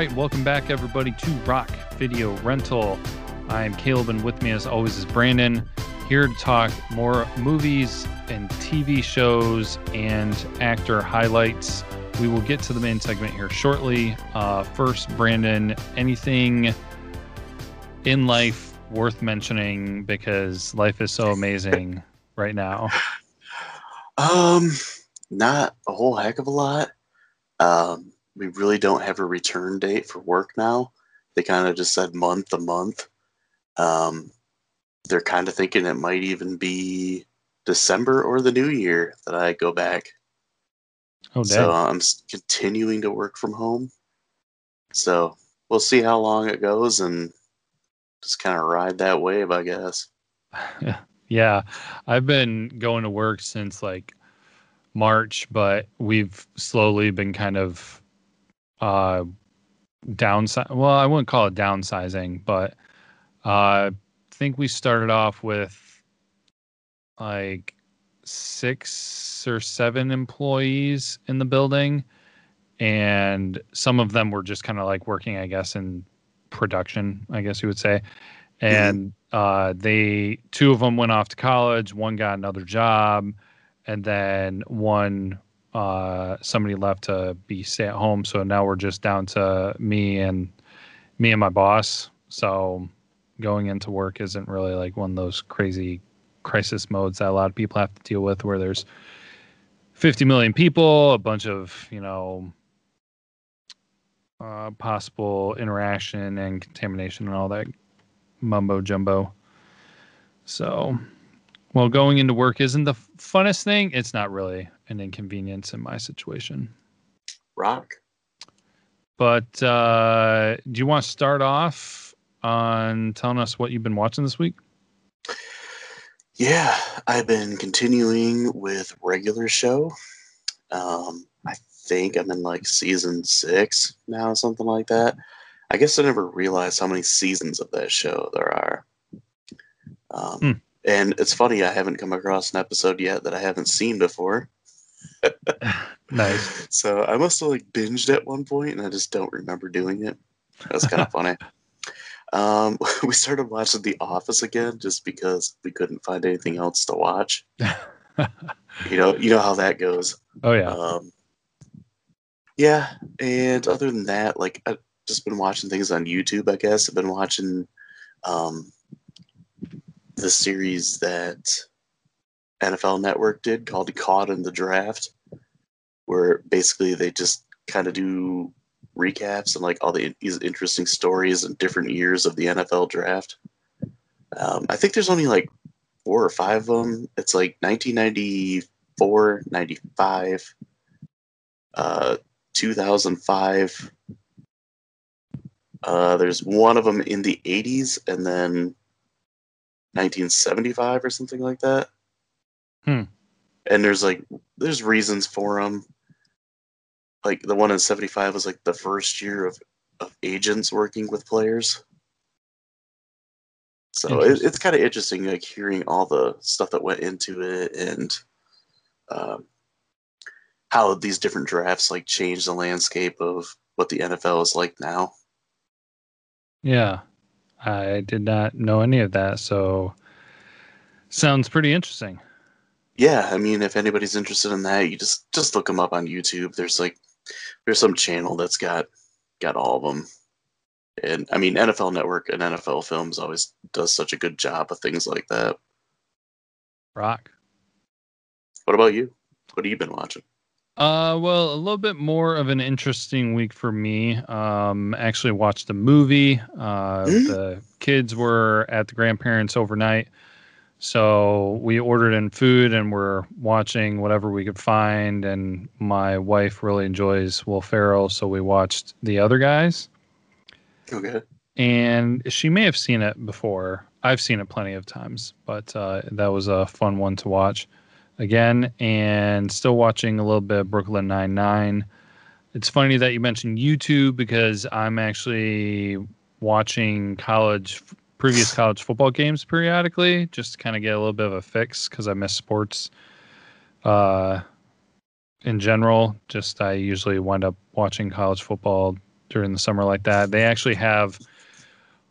Right, welcome back, everybody, to Rock Video Rental. I am Caleb, and with me, as always, is Brandon, here to talk more movies and TV shows and actor highlights. We will get to the main segment here shortly. Uh, first, Brandon, anything in life worth mentioning because life is so amazing right now? Um, not a whole heck of a lot. Um, we really don't have a return date for work now. They kind of just said month a month. Um, they're kind of thinking it might even be December or the new year that I go back. Oh, So dang. I'm continuing to work from home. So we'll see how long it goes and just kind of ride that wave, I guess. yeah, I've been going to work since like March, but we've slowly been kind of uh downside. Well, I wouldn't call it downsizing, but uh, I think we started off with like six or seven employees in the building, and some of them were just kind of like working, I guess, in production, I guess you would say. And uh, they two of them went off to college. One got another job, and then one uh, somebody left to be stay at home. So now we're just down to me and me and my boss. So going into work isn't really like one of those crazy crisis modes that a lot of people have to deal with, where there's 50 million people, a bunch of you know uh, possible interaction and contamination and all that mumbo jumbo. So, well, going into work isn't the funnest thing. It's not really an inconvenience in my situation. Rock. But uh, do you want to start off on telling us what you've been watching this week? Yeah, I've been continuing with regular show. Um, I think I'm in like season six now, something like that. I guess I never realized how many seasons of that show there are. Um, Hmm. And it's funny, I haven't come across an episode yet that I haven't seen before. Nice. So I must have like binged at one point, and I just don't remember doing it. That's kind of funny. Um, we started watching The Office again just because we couldn't find anything else to watch. You know, you know how that goes. Oh yeah. Um, yeah, and other than that, like I've just been watching things on YouTube. I guess I've been watching um, the series that NFL Network did called "Caught in the Draft," where basically they just kind of do recaps and like all the interesting stories and different years of the NFL draft. Um, I think there's only like four or five of them. It's like 1994, 95, uh, 2005. Uh, there's one of them in the 80s and then 1975 or something like that. Hmm. And there's like there's reasons for them. Like the one in 75 was like the first year of of agents working with players. So it, it's kind of interesting, like hearing all the stuff that went into it and um, how these different drafts like change the landscape of what the NFL is like now. Yeah. I did not know any of that, so sounds pretty interesting. Yeah, I mean, if anybody's interested in that, you just just look them up on YouTube. There's like there's some channel that's got got all of them. And I mean, NFL Network and NFL Films always does such a good job of things like that. Rock. What about you? What have you been watching? Uh, well, a little bit more of an interesting week for me. Um, actually watched a movie. Uh, Hmm? the kids were at the grandparents overnight, so we ordered in food and we're watching whatever we could find. And my wife really enjoys Will Ferrell, so we watched The Other Guys. Okay. and she may have seen it before. I've seen it plenty of times, but uh, that was a fun one to watch again. And still watching a little bit of Brooklyn Nine Nine. It's funny that you mentioned YouTube because I'm actually watching college previous college football games periodically just to kind of get a little bit of a fix because I miss sports. Uh, in general, just I usually wind up watching college football during the summer like that. They actually have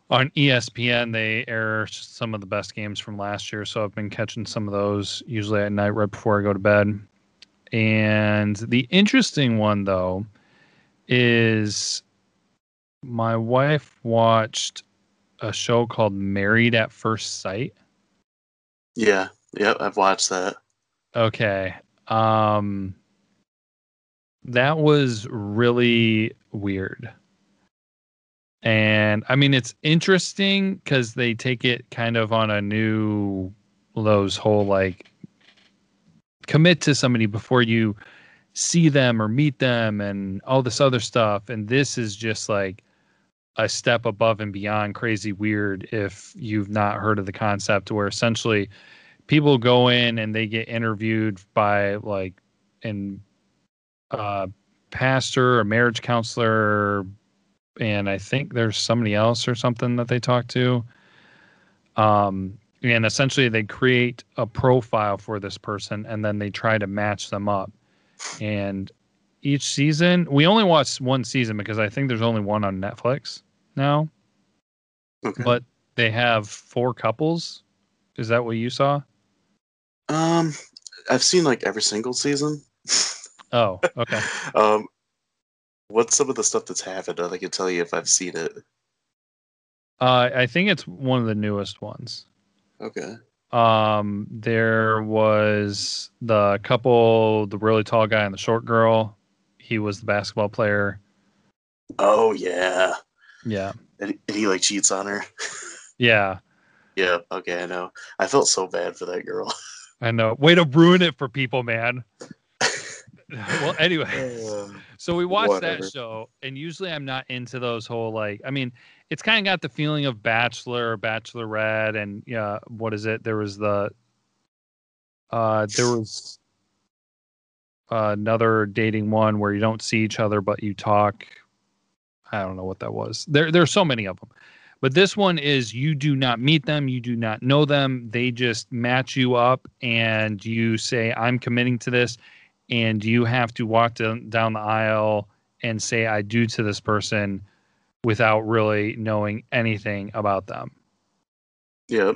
on ESPN they air some of the best games from last year, so I've been catching some of those usually at night right before I go to bed. And the interesting one though is my wife watched a show called Married at First Sight. Yeah, yep, I've watched that. Okay. Um that was really weird. And I mean it's interesting cuz they take it kind of on a new those whole like commit to somebody before you see them or meet them and all this other stuff and this is just like a step above and beyond crazy weird if you've not heard of the concept where essentially people go in and they get interviewed by like an uh, pastor, a marriage counselor, and I think there's somebody else or something that they talk to. Um, and essentially they create a profile for this person and then they try to match them up. And each season, we only watched one season because I think there's only one on Netflix now. Okay. But they have four couples. Is that what you saw? Um, I've seen like every single season. Oh, okay. um, what's some of the stuff that's happened? I can tell you if I've seen it. Uh, I think it's one of the newest ones. Okay. Um, there was the couple, the really tall guy and the short girl. He was the basketball player. Oh yeah, Yeah, and, and he like cheats on her. yeah. yeah. Okay, I know. I felt so bad for that girl. I know. Way to ruin it for people, man. well, anyway, Um, so we watched whatever. that show, and usually I'm not into those whole like. I mean, it's kind of got the feeling of Bachelor, Bachelorette, and yeah, what is it? There was the, uh, there was uh, another dating one where you don't see each other but you talk. I don't know what that was. There, there's so many of them, but this one is you do not meet them, you do not know them. They just match you up, and you say, "I'm committing to this," and you have to walk down, down the aisle and say I do to this person without really knowing anything about them. yeah.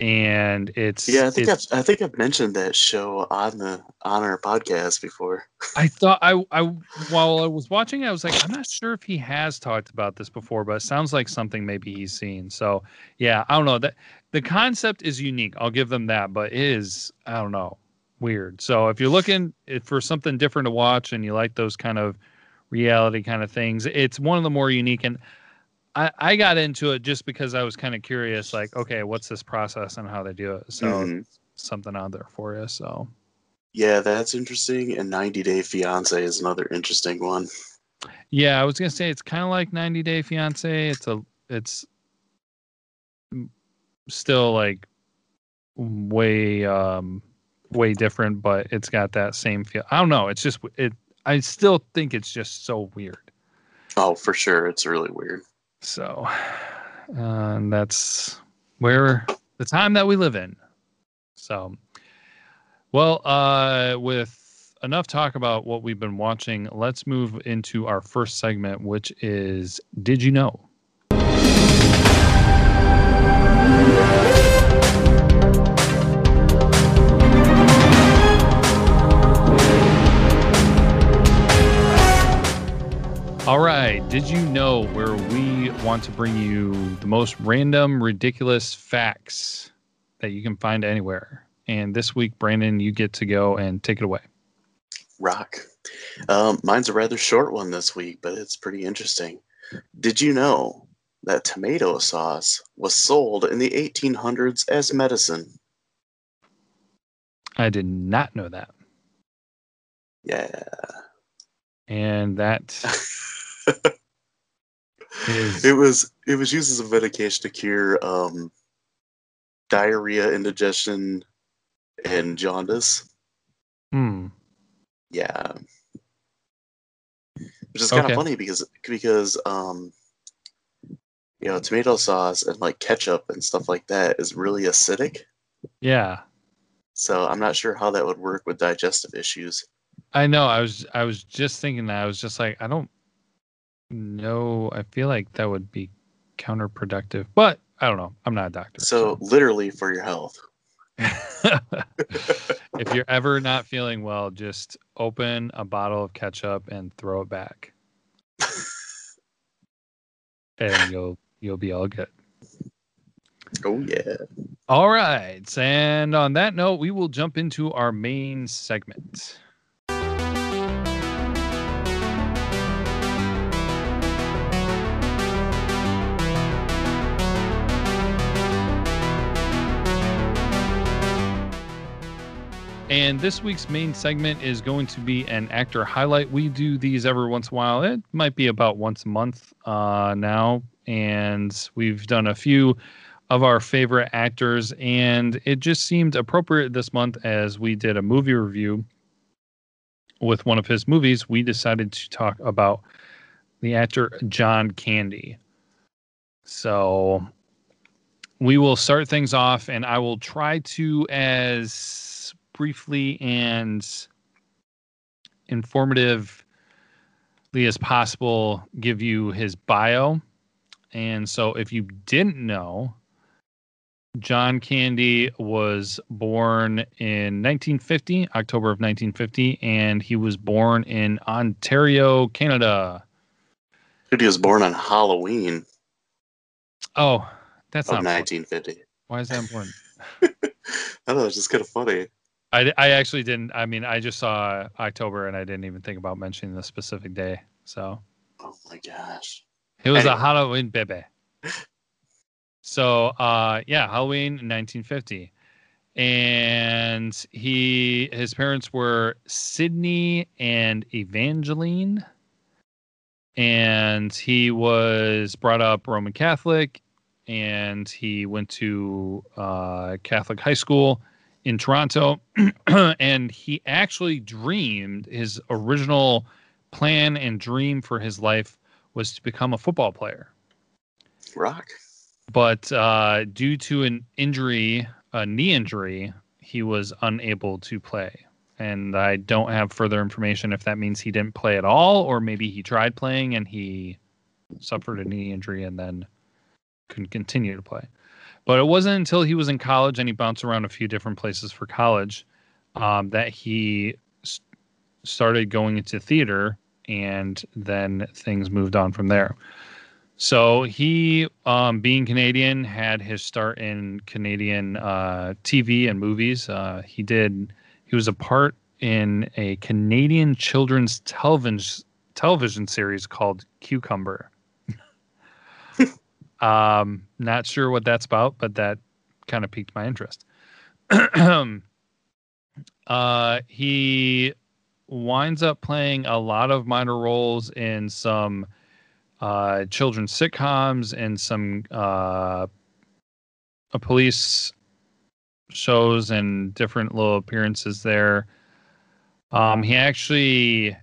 And it's Yeah, I think I've I think I've mentioned that show on the on our podcast before. I thought I I while I was watching I was like I'm not sure if he has talked about this before but it sounds like something maybe he's seen. So, yeah, I don't know that the concept is unique. I'll give them that, but it is I don't know, weird. So, if you're looking eh, for something different to watch and you like those kind of reality kind of things. It's one of the more unique and I, I got into it just because I was kind of curious, like, okay, what's this process and how they do it? So Mhm. something out there for you. So Yeah, that's interesting. And 90 Day Fiance is another interesting one. yeah, I was gonna say it's kind of like 90 Day Fiance. It's a it's still like way um way different, but it's got that same feel. I don't know. It's just it. I still think it's just so weird. Oh, for sure. It's really weird. So, and that's where the time that we live in. So, well, uh, with enough talk about what we've been watching, let's move into our first segment, which is Did You Know? All right. Did you know where we want to bring you the most random, ridiculous facts that you can find anywhere? And this week, Brandon, you get to go and take it away. Rock. Um, mine's a rather short one this week, but it's pretty interesting. Did you know that tomato sauce was sold in the 1800s as medicine? I did not know that. Yeah. And that is it was it was used as a medication to cure um, diarrhea, indigestion, and jaundice. hmm, Yeah, which is kind of Okay. funny because because um, you know tomato sauce and like ketchup and stuff like that is really acidic. yeah. So I'm not sure how that would work with digestive issues. I know. I was I was just thinking that. I was just like, I don't No, I feel like that would be counterproductive, but I don't know. I'm not a doctor. So, literally for your health. if you're ever not feeling well, just open a bottle of ketchup and throw it back. and you'll you'll be all good. Oh yeah. All right. And on that note, we will jump into our main segment. And this week's main segment is going to be an actor highlight. We do these every once in a while. It might be about once a month uh, now. And we've done a few of our favorite actors. And it just seemed appropriate this month as we did a movie review with one of his movies. We decided to talk about the actor John Candy. So we will start things off, and I will try to, as briefly and informatively as possible give you his bio. And so, if you didn't know, John Candy was born in 1950, October of 1950, and he was born in Ontario, Canada. He was born on Halloween. Oh, that's not 1950. Important. Why is that important? I don't know. It's just kind of funny. I, I actually didn't. I mean, I just saw October and I didn't even think about mentioning the specific day. So. Oh my gosh. It was anyway. a Halloween baby. So, uh, yeah, Halloween 1950, and he his parents were Sidney and Evangeline, and he was brought up Roman Catholic, and he went to uh, Catholic high school in Toronto, and he actually dreamed his original plan and dream for his life was to become a football player. Rock. But uh, due to an injury, a knee injury, he was unable to play. And I don't have further information if that means he didn't play at all, or maybe he tried playing and he suffered a knee injury and then couldn't continue to play. But it wasn't until he was in college and he bounced around a few different places for college um, that he st- started going into theater, and then things moved on from there. So he, um, being Canadian, had his start in Canadian uh, TV and movies. Uh, he did. He was a part in a Canadian children's television television series called Cucumber. Um, not sure what that's about, but that kind of piqued my interest. uh, he winds up playing a lot of minor roles in some uh, children's sitcoms and some uh, police shows and different little appearances there. Um, he actually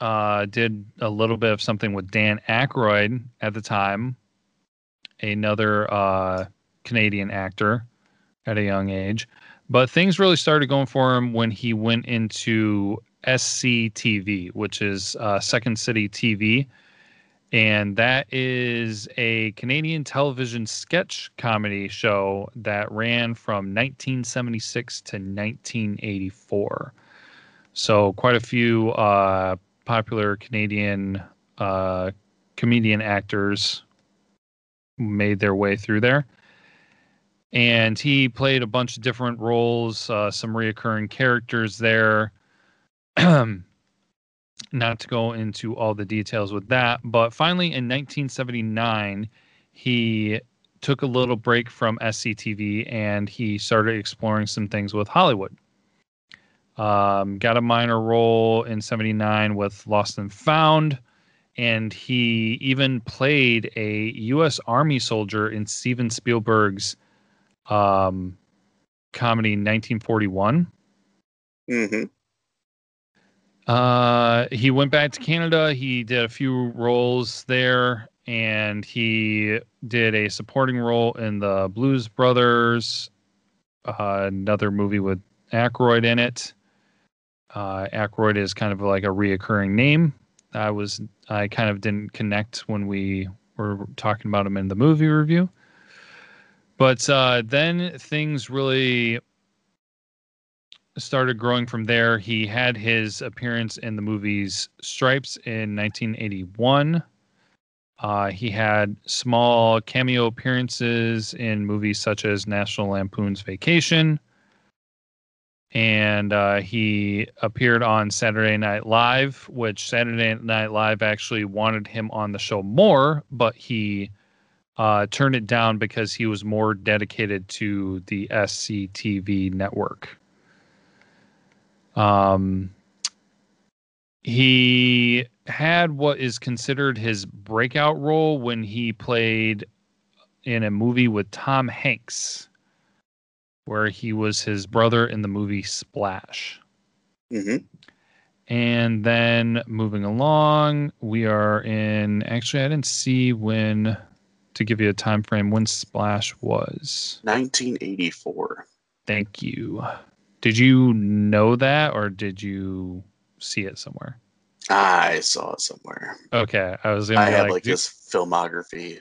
uh, did a little bit of something with Dan Aykroyd at the time, another uh, Canadian actor at a young age. But things really started going for him when he went into SCTV, which is uh, Second City TV. And that is a Canadian television sketch comedy show that ran from 1976 to 1984. So, quite a few uh, popular Canadian uh, comedian actors made their way through there. And he played a bunch of different roles, uh, some reoccurring characters there. Not to go into all the details with that, but finally in 1979, he took a little break from SCTV and he started exploring some things with Hollywood. Um, got a minor role in 79 with Lost and Found. And he even played a U.S. Army soldier in Steven Spielberg's um, comedy 1941. Mm-hmm. Uh, he went back to Canada. He did a few roles there, and he did a supporting role in the Blues Brothers, uh, another movie with Aykroyd in it. Uh, Aykroyd is kind of like a reoccurring name I was I kind of didn't connect when we were talking about him in the movie review. But uh, then things really started growing from there. He had his appearance in the movies Stripes in 1981. Uh, he had small cameo appearances in movies such as National Lampoon's Vacation. And uh, he appeared on Saturday Night Live, which Saturday Night Live actually wanted him on the show more, but he uh, turned it down because he was more dedicated to the SCTV network. Um, he had what is considered his breakout role when he played in a movie with Tom Hanks, where he was his brother in the movie Splash. Mm-hmm. And then moving along, we are in. Actually, I didn't see when to give you a time frame when Splash was. 1984. Thank you. Did you know that, or did you see it somewhere? I saw it somewhere. Okay, I was gonna. I had like, like this filmography.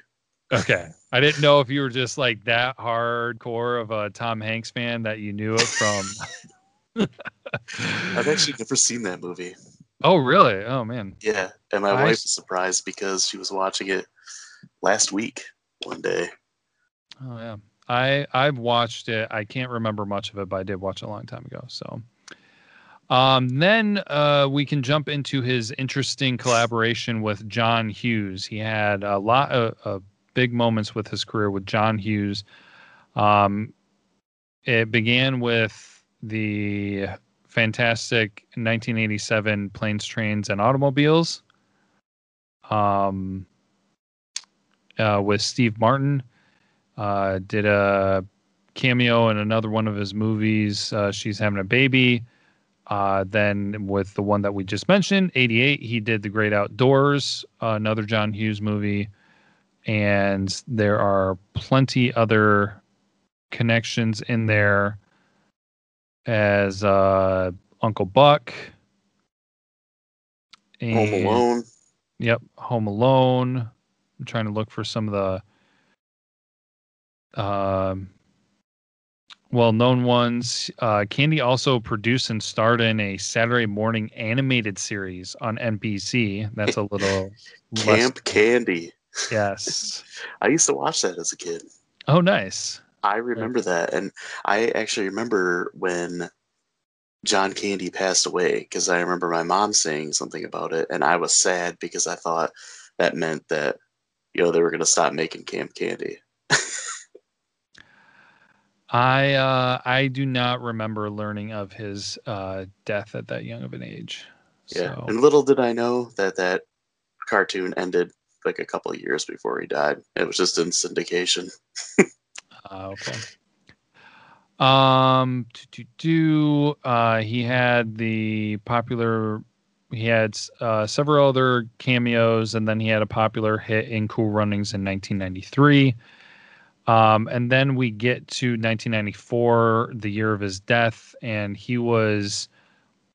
Okay, I didn't know if you were just like that hardcore of a Tom Hanks fan that you knew it from. I've actually never seen that movie. Oh, really? Oh man. Yeah, and my I wife was surprised because she was watching it last week one day. Oh yeah. I I've watched it. I can't remember much of it, but I did watch it a long time ago. So um then uh we can jump into his interesting collaboration with John Hughes. He had a lot of, of big moments with his career with John Hughes. Um it began with the fantastic 1987 Planes, Trains, and Automobiles. Um uh, with Steve Martin. Uh, did a cameo in another one of his movies. Uh, She's having a baby. Uh, then with the one that we just mentioned, 88, he did The Great Outdoors, uh, another John Hughes movie. And there are plenty other connections in there as uh, Uncle Buck. Home Alone. Yep, Home Alone. I'm trying to look for some of the um, well-known ones. Uh, Candy also produced and starred in a Saturday morning animated series on NBC. That's a little less. Camp Candy. Yes. I used to watch that as a kid. Oh, nice. I remember that, and I actually remember when John Candy passed away because I remember my mom saying something about it, and I was sad because I thought that meant that you know they were going to stop making Camp Candy. I uh, I do not remember learning of his uh, death at that young of an age. Yeah, So. and little did I know that that cartoon ended like a couple of years before he died. It was just in syndication. Uh, okay. Um, to do, uh, he had the popular, he had uh, several other cameos, and then he had a popular hit in Cool Runnings in 1993. Um, and then we get to 1994, the year of his death, and he was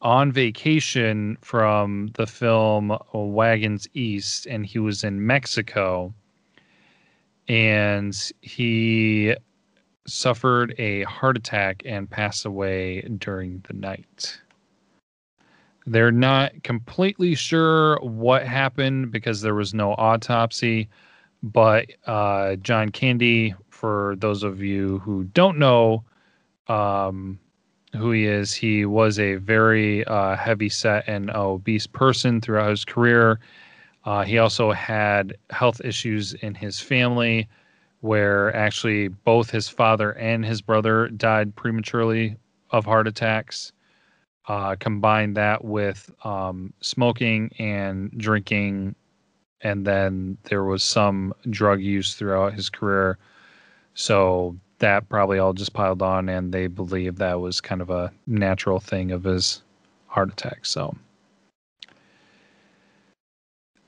on vacation from the film Wagons East, and he was in Mexico. And he suffered a heart attack and passed away during the night. They're not completely sure what happened because there was no autopsy, but uh, John Candy, for those of you who don't know um, who he is, he was a very uh, heavy set and obese person throughout his career. Uh, he also had health issues in his family where actually both his father and his brother died prematurely of heart attacks. Uh, combine that with um, smoking and drinking, and then there was some drug use throughout his career. So that probably all just piled on, and they believe that was kind of a natural thing of his heart attack. So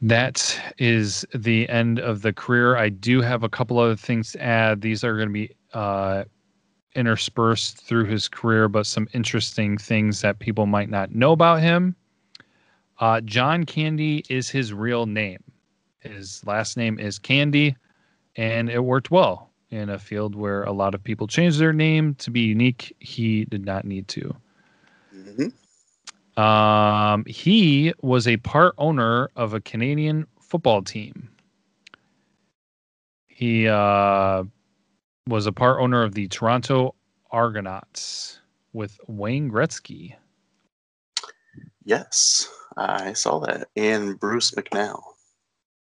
that is the end of the career. I do have a couple other things to add. These are going to be uh, interspersed through his career, but some interesting things that people might not know about him. Uh, John Candy is his real name. His last name is Candy, and it worked well in a field where a lot of people change their name to be unique. He did not need to. Mm-hmm. Um, he was a part owner of a Canadian football team. He uh, was a part owner of the Toronto Argonauts with Wayne Gretzky. Yes, I saw that. And Bruce McNall.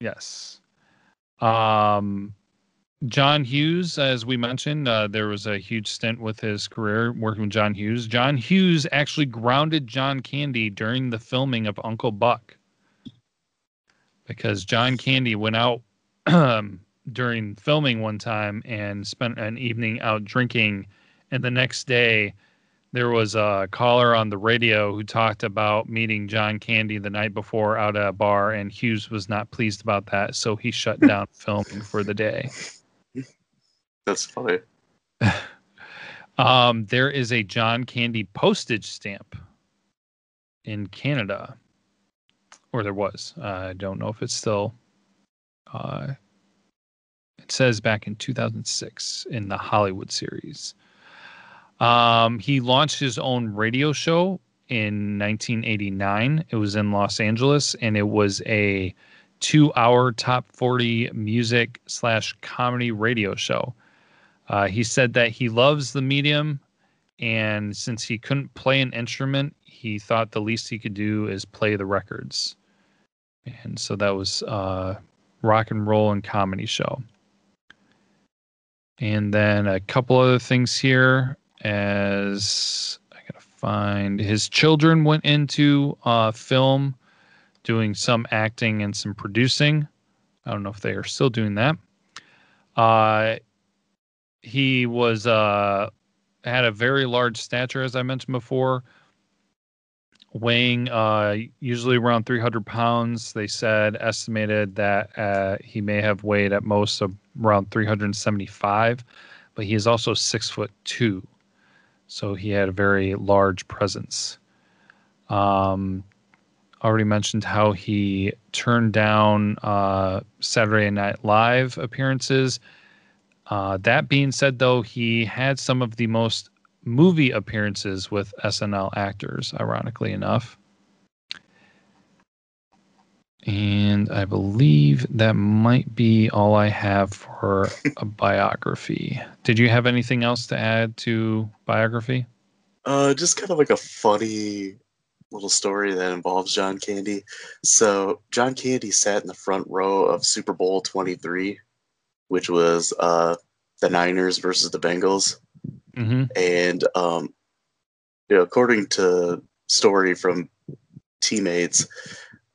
Yes. Um, John Hughes, as we mentioned, uh, there was a huge stint with his career working with John Hughes. John Hughes actually grounded John Candy during the filming of Uncle Buck because John Candy went out um, during filming one time and spent an evening out drinking. And the next day, there was a caller on the radio who talked about meeting John Candy the night before out at a bar, and Hughes was not pleased about that, so he shut down filming for the day. That's funny. Um, there is a John Candy postage stamp in Canada, or there was. Uh, I don't know if it's still. Uh, it says back in 2006 in the Hollywood series. Um, he launched his own radio show in 1989. It was in Los Angeles, and it was a two-hour top 40 music slash comedy radio show. Uh, he said that he loves the medium, and since he couldn't play an instrument, he thought the least he could do is play the records. And so that was uh, rock and roll and comedy show. And then a couple other things here as I gotta find his children went into uh, film doing some acting and some producing. I don't know if they are still doing that. Uh, he was uh, had a very large stature, as I mentioned before, weighing uh, usually around 300 pounds. They said estimated that uh, he may have weighed at most around 375, but he is also six foot two, so he had a very large presence. Um, already mentioned how he turned down uh, Saturday Night Live appearances. Uh, that being said, though, he had some of the most movie appearances with SNL actors, ironically enough. And I believe that might be all I have for a biography. Did you have anything else to add to biography? Uh, just kind of like a funny little story that involves John Candy. So John Candy sat in the front row of Super Bowl 23, which was uh, the Niners versus the Bengals. Mm-hmm. And um, you know, according to story from teammates,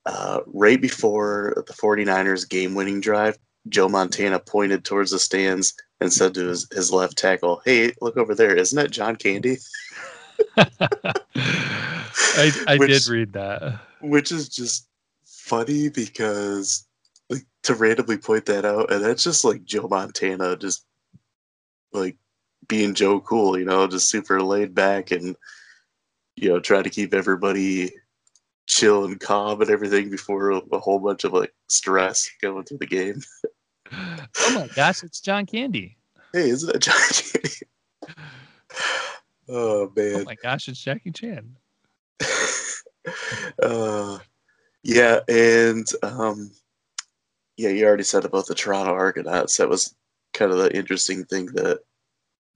uh, right before the 49ers game-winning drive, Joe Montana pointed towards the stands and said to his, his left tackle, "Hey, look over there! Isn't that John Candy?" I, I Which- did read that. which is just funny because like to randomly point that out and that's just like joe montana just like being joe cool you know just super laid back and you know trying to keep everybody chill and calm and everything before a, a whole bunch of like stress going through the game Oh my gosh, it's John Candy. hey isn't that john Candy? oh man Oh my gosh, it's Jackie Chan. uh, yeah, and um, yeah, you already said about the Toronto Argonauts. That was kind of the interesting thing that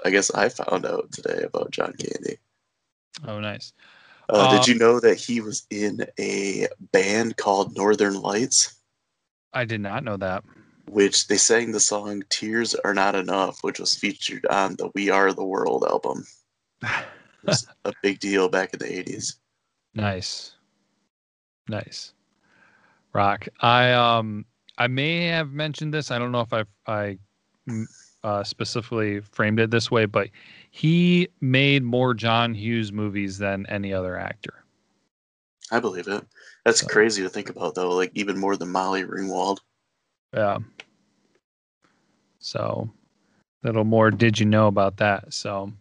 I guess I found out today about John Candy. Oh, nice. Uh, Um, did you know that he was in a band called Northern Lights, I did not know that. which they sang the song "Tears Are Not Enough," which was featured on the "We Are the World" album. A big deal back in the '80s. Nice. Nice. Rock. I um I may have mentioned this. I don't know if I I uh, specifically framed it this way, but he made more John Hughes movies than any other actor. I believe it. That's So- crazy to think about, though. Like even more than Molly Ringwald. Yeah. So little more did you know about that? So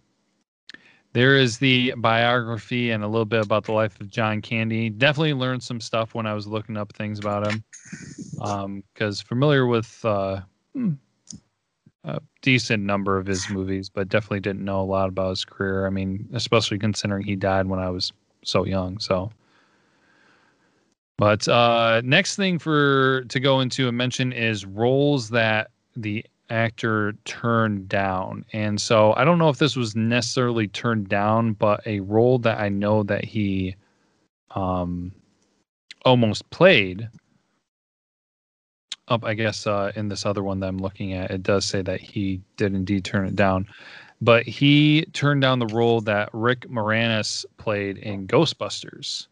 there is the biography and a little bit about the life of John Candy. Definitely learned some stuff when I was looking up things about him. Because um, familiar with uh, hmm, a decent number of his movies, but definitely didn't know a lot about his career. I mean, especially considering he died when I was so young. So, but uh, next thing for to go into and mention is roles that the actor turned down. And so I don't know if this was necessarily turned down, but a role that I know that he um almost played up I guess uh in this other one that I'm looking at it does say that he did indeed turn it down. But he turned down the role that Rick Moranis played in Ghostbusters.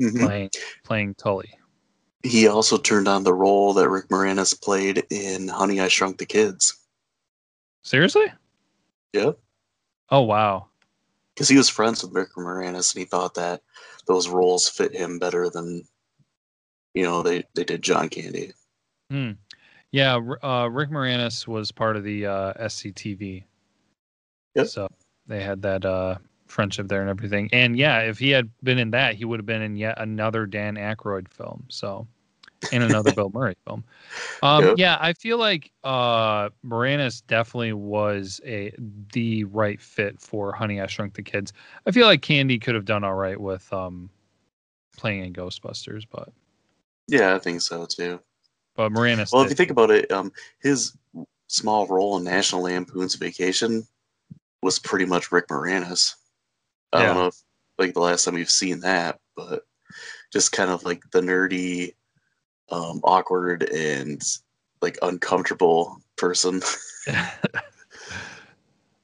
Mm-hmm. Playing playing Tully. He also turned on the role that Rick Moranis played in Honey I Shrunk the Kids. Seriously? Yeah. Oh wow. Because he was friends with Rick Moranis, and he thought that those roles fit him better than, you know, they they did John Candy. Hmm. Yeah, uh, Rick Moranis was part of the uh, SCTV. Yep. So they had that uh, friendship there and everything. And yeah, if he had been in that, he would have been in yet another Dan Aykroyd film. So, in another Bill Murray film. Um, yep. Yeah, I feel like uh, Moranis definitely was a the right fit for Honey I Shrunk the Kids. I feel like Candy could have done all right with um, playing in Ghostbusters, but yeah, I think so too. But Moranis. Well, did. if you think about it, um, his small role in National Lampoon's Vacation was pretty much Rick Moranis. I yeah. don't know if like the last time we've seen that, but just kind of like the nerdy, um, awkward and like uncomfortable person.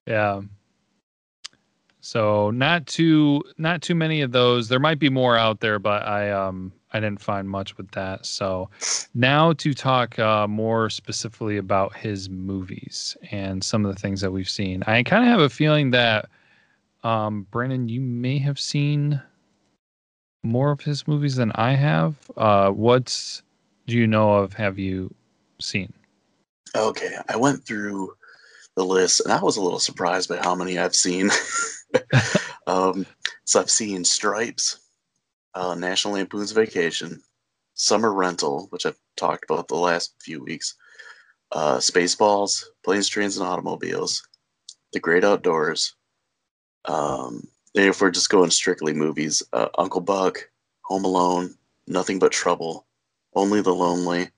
yeah. So not too not too many of those. There might be more out there, but I um I didn't find much with that. So now to talk uh, more specifically about his movies and some of the things that we've seen. I kind of have a feeling that um, Brandon, you may have seen more of his movies than I have. Uh, what do you know of? Have you seen? Okay, I went through the list and I was a little surprised by how many I've seen. um, so I've seen Stripes, uh, National Lampoon's Vacation, Summer Rental, which I've talked about the last few weeks, uh, Spaceballs, Planes, Trains, and Automobiles, The Great Outdoors, um, if we're just going strictly movies, uh, Uncle Buck, Home Alone, Nothing But Trouble, Only the Lonely,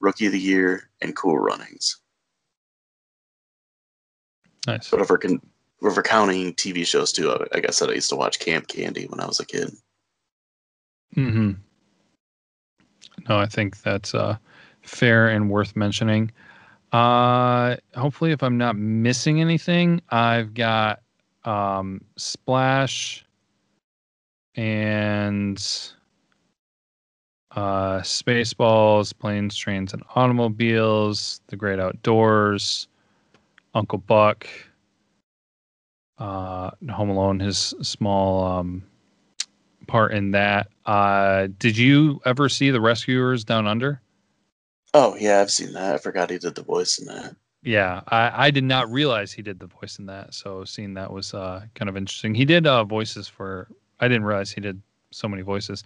Rookie of the Year, and Cool Runnings. Nice. But if we're, con- if we're counting TV shows too, like I said, I used to watch Camp Candy when I was a kid. Hmm. No, I think that's uh, fair and worth mentioning. Uh, hopefully, if I'm not missing anything, I've got um, Splash and uh, Spaceballs, Planes, Trains, and Automobiles, The Great Outdoors, Uncle Buck, uh, Home Alone, his small um, part in that. Uh, did you ever see The Rescuers Down Under? Oh, yeah, I've seen that. I forgot he did the voice in that. Yeah, I, I did not realize he did the voice in that. So seeing that was uh, kind of interesting. He did uh, voices for. I didn't realize he did so many voices.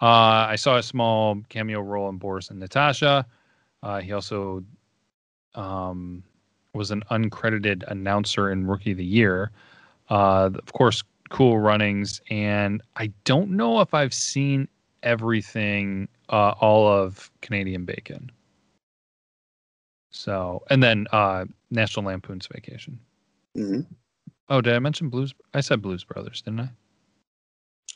Uh, I saw a small cameo role in Boris and Natasha. Uh, he also um, was an uncredited announcer in Rookie of the Year. Uh, of course, Cool Runnings, and I don't know if I've seen everything, uh, all of Canadian Bacon. So, and then uh, National Lampoon's Vacation. Mm-hmm. Oh, did I mention Blues? I said Blues Brothers, didn't I?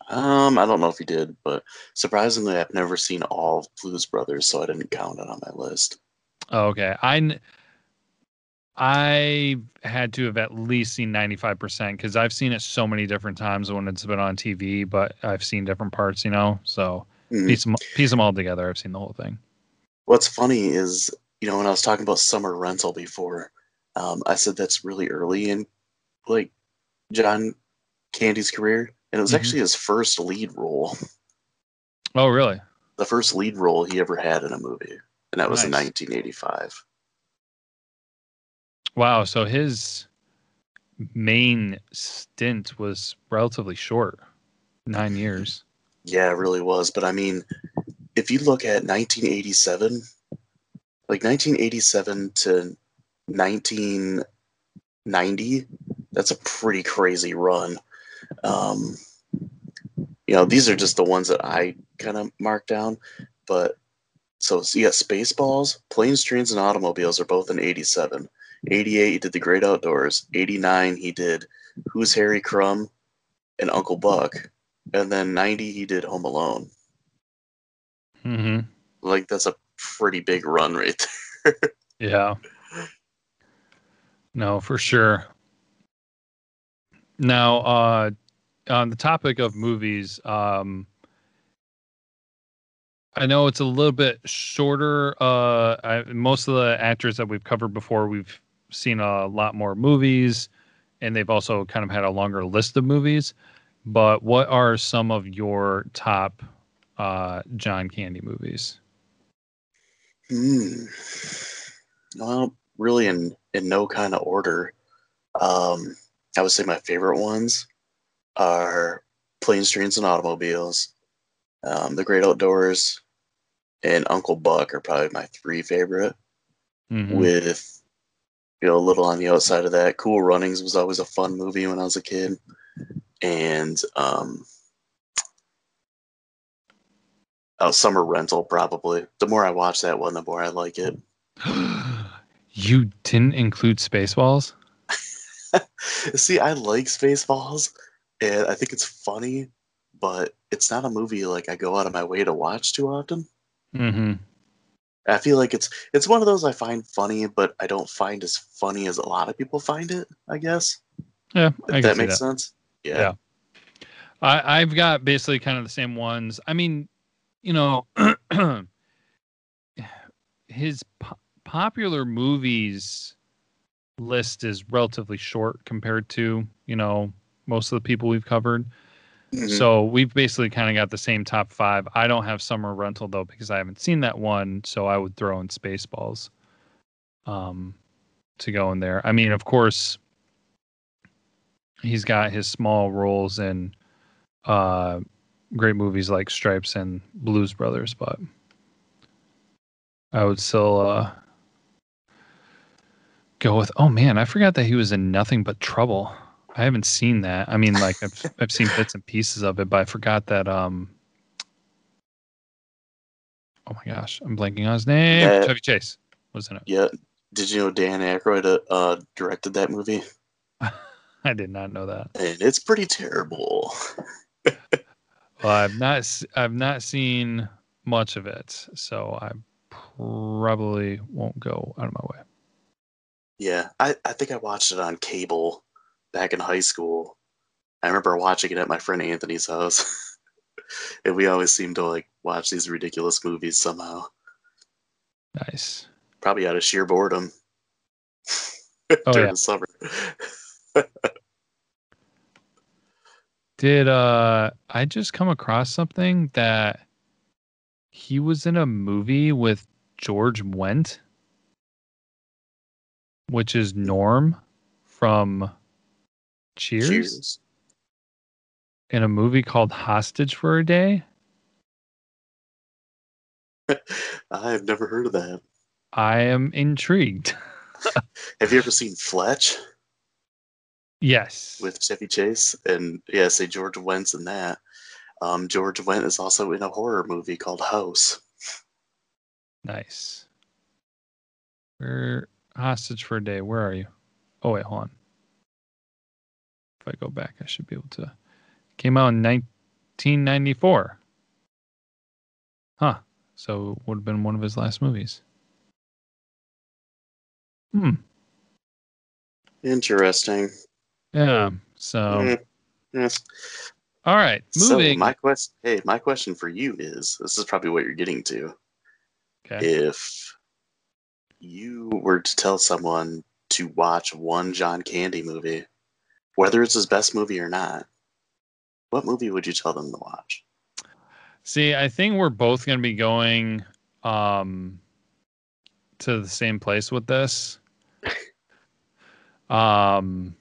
Um, I don't know if you did, but surprisingly, I've never seen all of Blues Brothers, so I didn't count it on my list. Oh, okay, I I had to have at least seen ninety five percent because I've seen it so many different times when it's been on TV, but I've seen different parts, you know. So mm-hmm. piece them piece them all together. I've seen the whole thing. What's funny is you know, when I was talking about summer rental before, um, I said that's really early in like John Candy's career, and it was mm-hmm. actually his first lead role. Oh, really? The first lead role he ever had in a movie, and that was nice. in 1985. Wow! So his main stint was relatively short, nine years. Yeah, it really was. But I mean, if you look at 1987, like 1987 to 1990, that's a pretty crazy run. Um, you know, these are just the ones that I kind of marked down. But so, so got Spaceballs, Planes, Trains, and Automobiles are both in 87. 88, he did The Great Outdoors. 89, he did Who's Harry Crumb and Uncle Buck. And then 90, he did Home Alone. Mm-hmm. Like, that's a pretty big run right there. Yeah. No, for sure. Now, uh, on the topic of movies, um, I know it's a little bit shorter. Uh, I, most of the actors that we've covered before, we've seen a lot more movies, and they've also kind of had a longer list of movies. But what are some of your top uh, John Candy movies? Hmm. Well, really, in in no kind of order. Um, I would say my favorite ones are Planes, Trains, and Automobiles, um, The Great Outdoors, and Uncle Buck are probably my three favorite. Mhm. With you know a little on the outside of that, Cool Runnings was always a fun movie when I was a kid, and um, oh, Summer Rental probably. The more I watch that one, the more I like it. you didn't include Spaceballs? See, I like Spaceballs, and I think it's funny, but it's not a movie like I go out of my way to watch too often. Mm-hmm. I feel like it's it's one of those I find funny, but I don't find as funny as a lot of people find it. I guess Yeah, I that makes that. sense. Yeah. Yeah. I, I've got basically kind of the same ones. I mean, you know, his po- popular movies list is relatively short compared to, you know, most of the people we've covered. Mhm. So we've basically kind of got the same top five. I don't have Summer Rental though because I haven't seen that one, so I would throw in Spaceballs um, to go in there. I mean, of course, he's got his small roles in uh, great movies like Stripes and Blues Brothers, but I would still uh, go with. Oh man, I forgot that he was in Nothing But Trouble. I haven't seen that. I mean, like I've I've seen bits and pieces of it, but I forgot that. Um. Oh my gosh, I'm blanking on his name. That- Chevy Chase was in it. Yeah. Did you know Dan Aykroyd uh, uh, directed that movie? I did not know that. And it's pretty terrible. Well, I've not I've not seen much of it, so I probably won't go out of my way. Yeah, I, I think I watched it on cable back in high school. I remember watching it at my friend Anthony's house. and we always seemed to like watch these ridiculous movies somehow. Nice. Probably out of sheer boredom Oh, during yeah. the summer. Did uh I just come across something that he was in a movie with George Wendt, which is Norm from Cheers, Cheers. in a movie called Hostage for a Day. I have never heard of that. I am intrigued. Have you ever seen Fletch yes. with Chevy Chase? And yeah, say George Wendt's in that. Um, George Wendt is also in a horror movie called House. Nice. We're hostage for a day? Where are you? Oh wait, hold on. If I go back, I should be able to. Came out in 1994. Huh. So would have been one of his last movies. Hmm. Interesting. Yeah. So Mm, yes. all right, moving. So my question, hey, my question for you is: This is probably what you're getting to. okay. If you were to tell someone to watch one John Candy movie, whether it's his best movie or not, what movie would you tell them to watch? See, I think we're both going to be going um to the same place with this. Um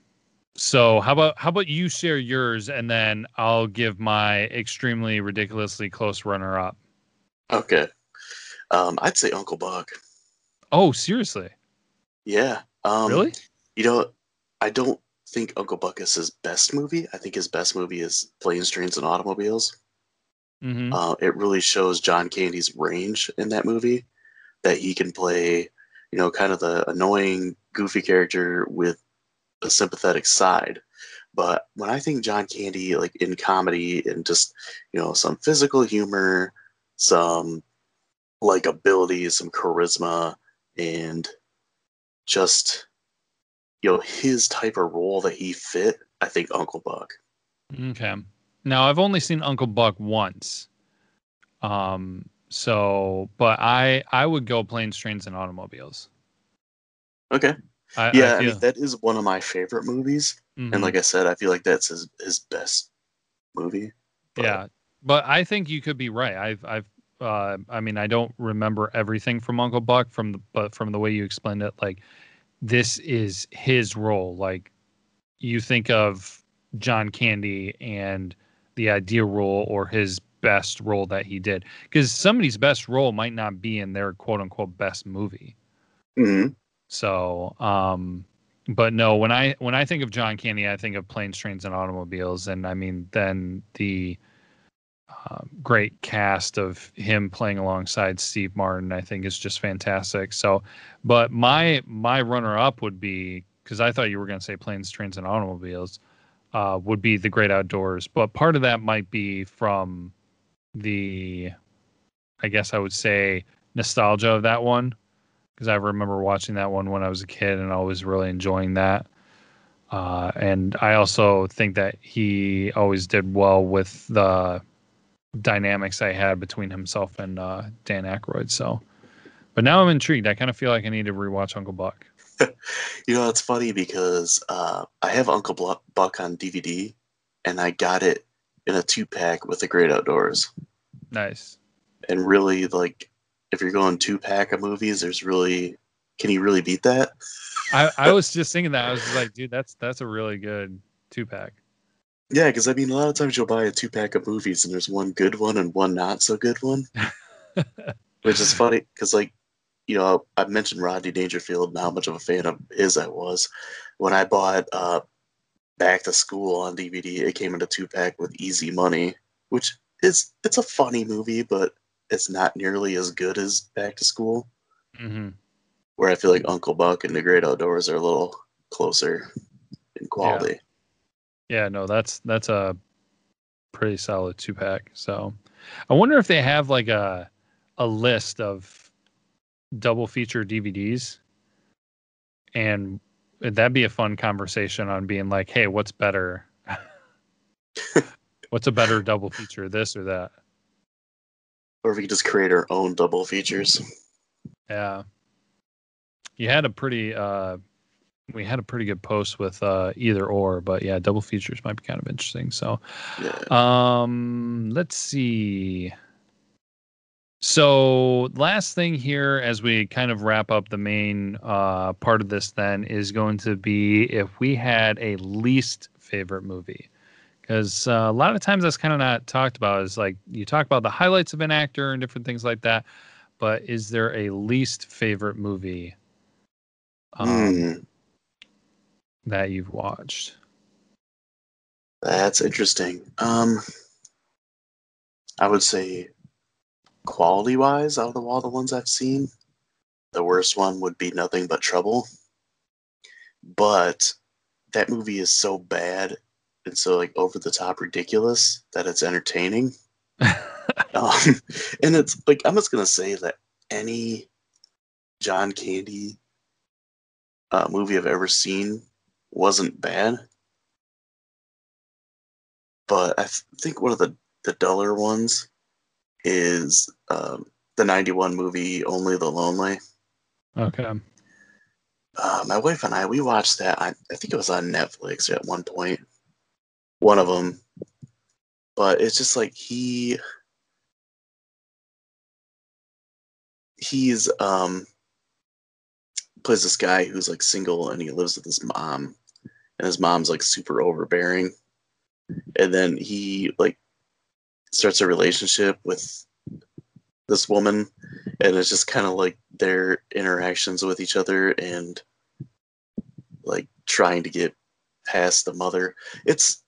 so how about how about you share yours and then I'll give my extremely ridiculously close runner up. Okay. Um, I'd say Uncle Buck. Oh, seriously? Yeah. Um, really? You know, I don't think Uncle Buck is his best movie. I think his best movie is Planes, Trains, and Automobiles. Mm-hmm. Uh, it really shows John Candy's range in that movie that he can play, you know, kind of the annoying, goofy character with a sympathetic side. But when I think John Candy, like in comedy and just, you know, some physical humor, some like ability, some charisma, and just, you know, his type of role that he fit, I think Uncle Buck. Okay. Now I've only seen Uncle Buck once. Um, so but I I would go planes, trains, and automobiles. Okay. I, yeah, I, I, mean that is one of my favorite movies, mm-hmm. and like I said, I feel like that's his his best movie. But... Yeah, but I think you could be right. I've I've uh, I mean I don't remember everything from Uncle Buck from the but from the way you explained it, like this is his role. Like you think of John Candy and the ideal role or his best role that he did, because somebody's best role might not be in their quote unquote best movie. Mm-hmm. So, um, but no, when I when I think of John Candy, I think of planes, trains, and automobiles, and I mean then the uh, great cast of him playing alongside Steve Martin, I think is just fantastic. So, but my my runner up would be because I thought you were going to say planes, trains, and automobiles uh, would be the Great Outdoors, but part of that might be from the, I guess I would say nostalgia of that one because I remember watching that one when I was a kid and always really enjoying that. Uh, and I also think that he always did well with the dynamics I had between himself and uh, Dan Aykroyd. So, but now I'm intrigued. I kind of feel like I need to rewatch Uncle Buck. you know, it's funny because uh, I have Uncle Buck on DVD, and I got it in a two pack with the Great Outdoors. Nice. And really, like, if you're going two pack of movies, there's really can you really beat that? I, I was just thinking that I was like, dude, that's that's a really good two pack. Yeah, because I mean, a lot of times you'll buy a two pack of movies and there's one good one and one not so good one, which is funny because like you know I mentioned Rodney Dangerfield and how much of a fan of his I was when I bought uh, Back to School on DVD. It came in a two pack with Easy Money, which is it's a funny movie, but it's not nearly as good as Back to School. Mm-hmm. Where I feel like Uncle Buck and The Great Outdoors are a little closer in quality. Yeah, yeah no, that's that's a pretty solid two pack. So I wonder if they have like a a list of double feature DVDs and that'd be a fun conversation on being like, hey, what's better? what's a better double feature, this or that? Or if we could just create our own double features. Yeah. You had a pretty uh we had a pretty good post with uh either or, but yeah, double features might be kind of interesting. So yeah. um let's see. So last thing here as we kind of wrap up the main uh part of this then is going to be if we had a least favorite movie because uh, a lot of times that's kind of not talked about is like you talk about the highlights of an actor and different things like that but is there a least favorite movie um, mm. that you've watched? That's interesting. Um i would say quality wise out of all the ones i've seen the worst one would be nothing but trouble. But that movie is so bad and so like over the top ridiculous that it's entertaining. um, and it's like I'm just gonna say that any John Candy uh, movie I've ever seen wasn't bad, but I th- think one of the the duller ones is um, the '91 movie Only the Lonely. Okay. Uh, my wife and I we watched that. I, I think it was on Netflix at one point one of them. But it's just like he he's um plays this guy who's like single and he lives with his mom and his mom's like super overbearing, and then he like starts a relationship with this woman, and it's just kind of like their interactions with each other and like trying to get past the mother. It's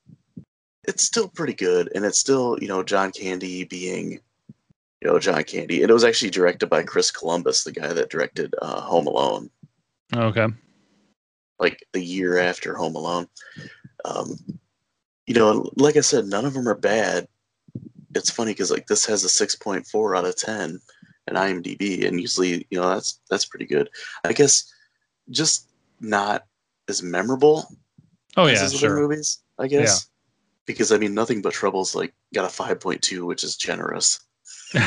it's still pretty good, and it's still you know John Candy being you know John Candy, and it was actually directed by Chris Columbus, the guy that directed uh, Home Alone. Okay. Like the year after Home Alone. Um, you know, like I said, none of them are bad. It's funny because like this has a six point four out of ten in IMDb, and usually you know that's that's pretty good. I guess just not as memorable. Oh yeah, sure. Movies, I guess. Because I mean, nothing but trouble's like got a five point two, which is generous.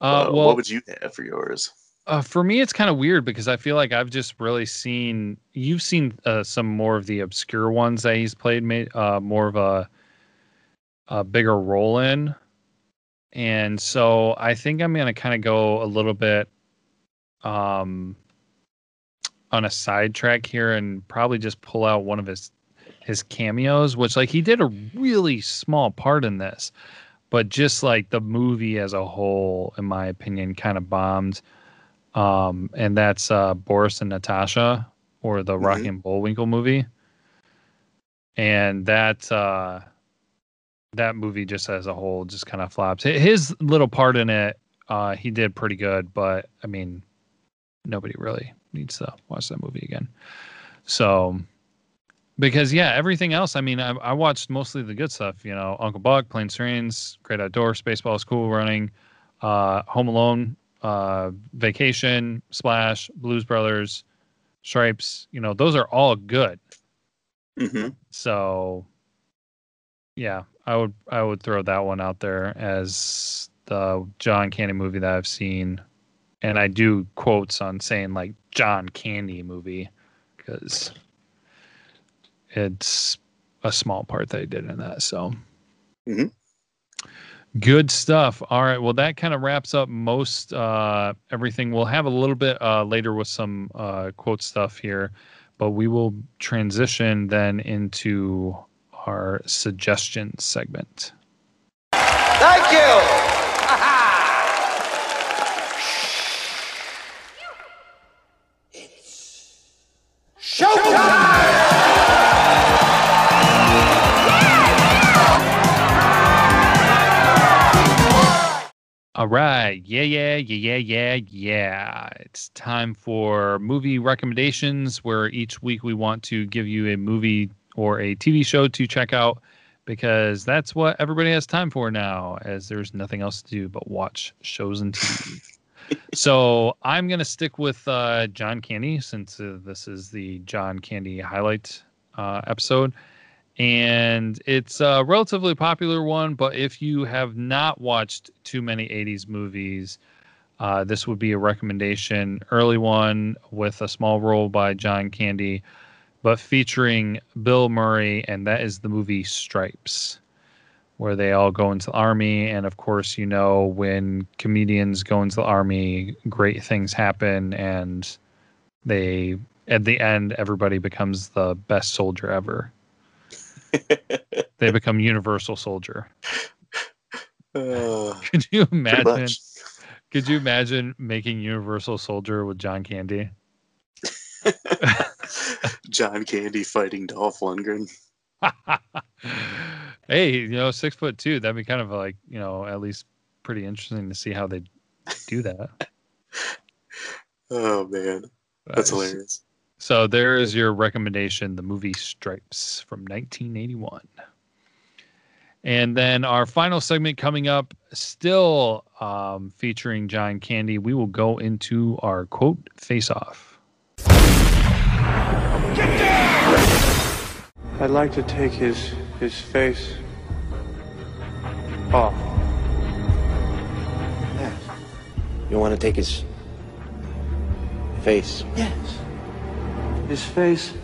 Uh, uh, well, what would you have for yours? Uh, for me, it's kind of weird because I feel like I've just really seen you've seen uh, some more of the obscure ones that he's played, made uh, more of a a bigger role in, and so I think I'm gonna kind of go a little bit um on a sidetrack here and probably just pull out one of his his cameos, which like he did a really small part in this, but just like the movie as a whole, in my opinion, kind of bombed. Um, and that's uh, Boris and Natasha, or the mm-hmm. Rocky and Bullwinkle movie, and that uh, that movie just as a whole just kind of flops. His little part in it, uh, he did pretty good, but I mean, nobody really needs to watch that movie again. So because yeah, everything else. I mean, I, I, watched mostly the good stuff. You know, Uncle Buck, Planes, Trains, Great Outdoors, Spaceballs, Cool Running, uh, Home Alone, uh, Vacation, Splash, Blues Brothers, Stripes. You know, those are all good. Mm-hmm. So, yeah, I would I would throw that one out there as the John Candy movie that I've seen, and I do quotes on saying like John Candy movie because it's a small part that he did in that. So, mm-hmm. good stuff. All right. Well, that kind of wraps up most uh, everything. We'll have a little bit uh, later with some uh, quote stuff here, but we will transition then into our suggestion segment. Thank you. All right. Yeah, yeah, yeah, yeah, yeah, yeah. It's time for movie recommendations where each week we want to give you a movie or a TV show to check out because that's what everybody has time for now, as there's nothing else to do but watch shows and TV. so I'm going to stick with uh, John Candy since uh, this is the John Candy highlight uh, episode and it's a relatively popular one. But if you have not watched too many 80s movies, uh, this would be a recommendation. Early one with a small role by John Candy, but featuring Bill Murray, and that is the movie Stripes, where they all go into the army. And of course, you know, when comedians go into the army, great things happen, and they, at the end, everybody becomes the best soldier ever they become Universal Soldier. Uh, could you imagine? Could you imagine making Universal Soldier with John Candy? John Candy fighting Dolph Lundgren. hey, you know, six foot two. That'd be kind of like, you know, at least pretty interesting to see how they do that. oh man, that's uh, hilarious. So there is your recommendation, the movie Stripes from 1981. And then our final segment coming up, still um, featuring John Candy, we will go into our quote face off. I'd like to take his his face off. Yes. You want to take his face? Yes his face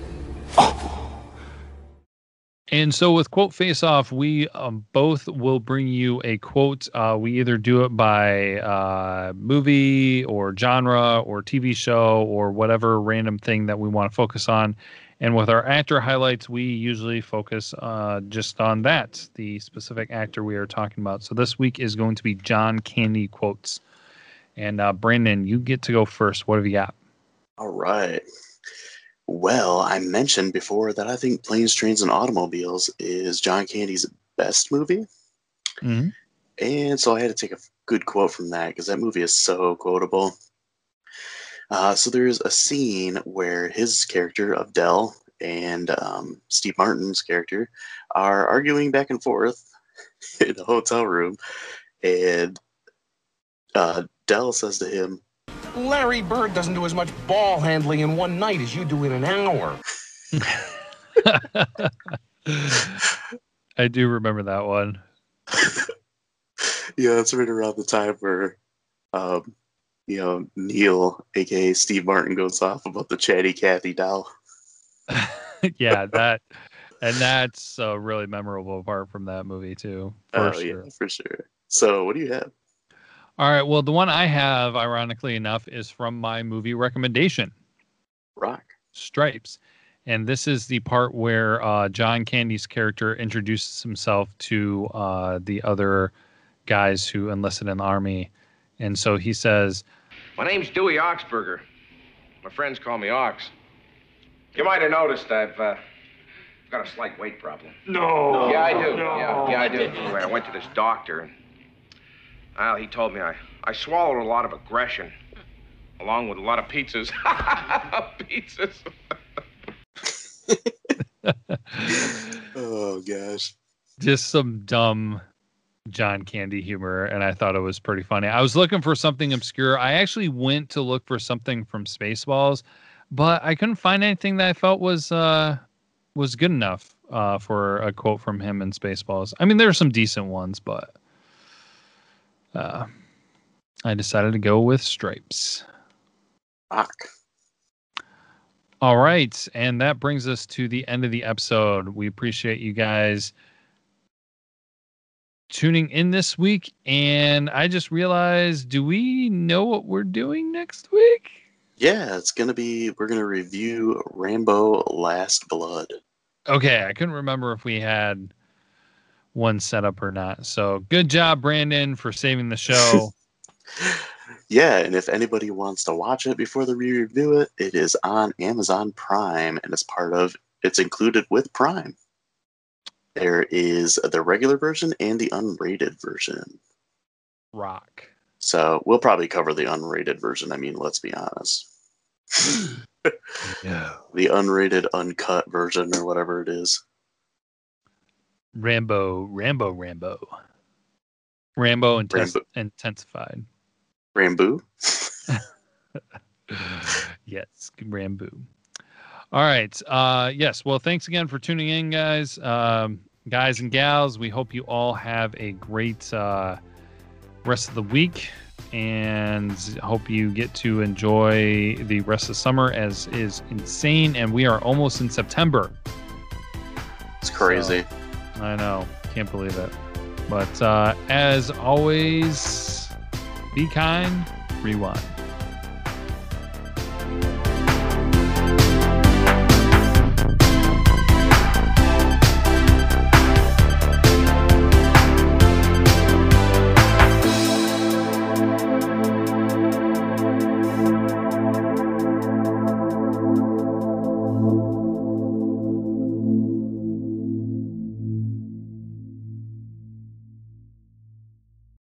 And so with quote face off, we um, both will bring you a quote. Uh, we either do it by uh, movie or genre or TV show or whatever random thing that we want to focus on. And with our actor highlights, we usually focus uh, just on that, the specific actor we are talking about. So this week is going to be John Candy quotes. And uh, Brandon, you get to go first. What have you got? All right. Well, I mentioned before that I think Planes, Trains, and Automobiles is John Candy's best movie. Mhm. And so I had to take a good quote from that because that movie is so quotable. Uh, so there's a scene where his character of Dell and um, Steve Martin's character are arguing back and forth in a hotel room. And uh, Dell says to him, Larry Bird doesn't do as much ball handling in one night as you do in an hour. I do remember that one. yeah, that's right around the time where, um, you know, Neil, aka Steve Martin, goes off about the chatty Cathy doll. yeah, that and that's a really memorable part from that movie too. For oh sure. yeah, for sure. So, what do you have? All right. Well, the one I have, ironically enough, is from my movie recommendation, Rock. Stripes. And this is the part where uh, John Candy's character introduces himself to uh, the other guys who enlisted in the army. And so he says, My name's Dewey Oxburger. My friends call me Ox. You might have noticed I've uh, got a slight weight problem. No. yeah, I do. Yeah, yeah, I do. Anyway, I went to this doctor, and well, he told me I, I swallowed a lot of aggression, along with a lot of pizzas. pizzas. Oh gosh. just some dumb John Candy humor, and I thought it was pretty funny. I was looking for something obscure. I actually went to look for something from Spaceballs, but I couldn't find anything that I felt was uh, was good enough uh, for a quote from him in Spaceballs. I mean, there are some decent ones, but uh, I decided to go with Stripes. Rock. All right. And that brings us to the end of the episode. We appreciate you guys tuning in this week. And I just realized do we know what we're doing next week? Yeah, it's gonna be. We're gonna review Rambo: Last Blood. Okay. I couldn't remember if we had one set up or not. So good job, Brandon, for saving the show. Yeah, and if anybody wants to watch it before they review it, it is on Amazon Prime, and it's part of. It's included with Prime. There is the regular version and the unrated version. Rock. So we'll probably cover the unrated version. I mean, let's be honest. No. The unrated, uncut version, or whatever it is. Rambo, Rambo, Rambo. Rambo intens- Rambo. intensified. Rambo. yes, Rambo. All right. Uh, yes. Well, thanks again for tuning in, guys, um, guys and gals. We hope you all have a great uh, rest of the week, and hope you get to enjoy the rest of summer as is insane. And we are almost in September. It's crazy. I know. Can't believe it. But uh, as always, be kind, rewind.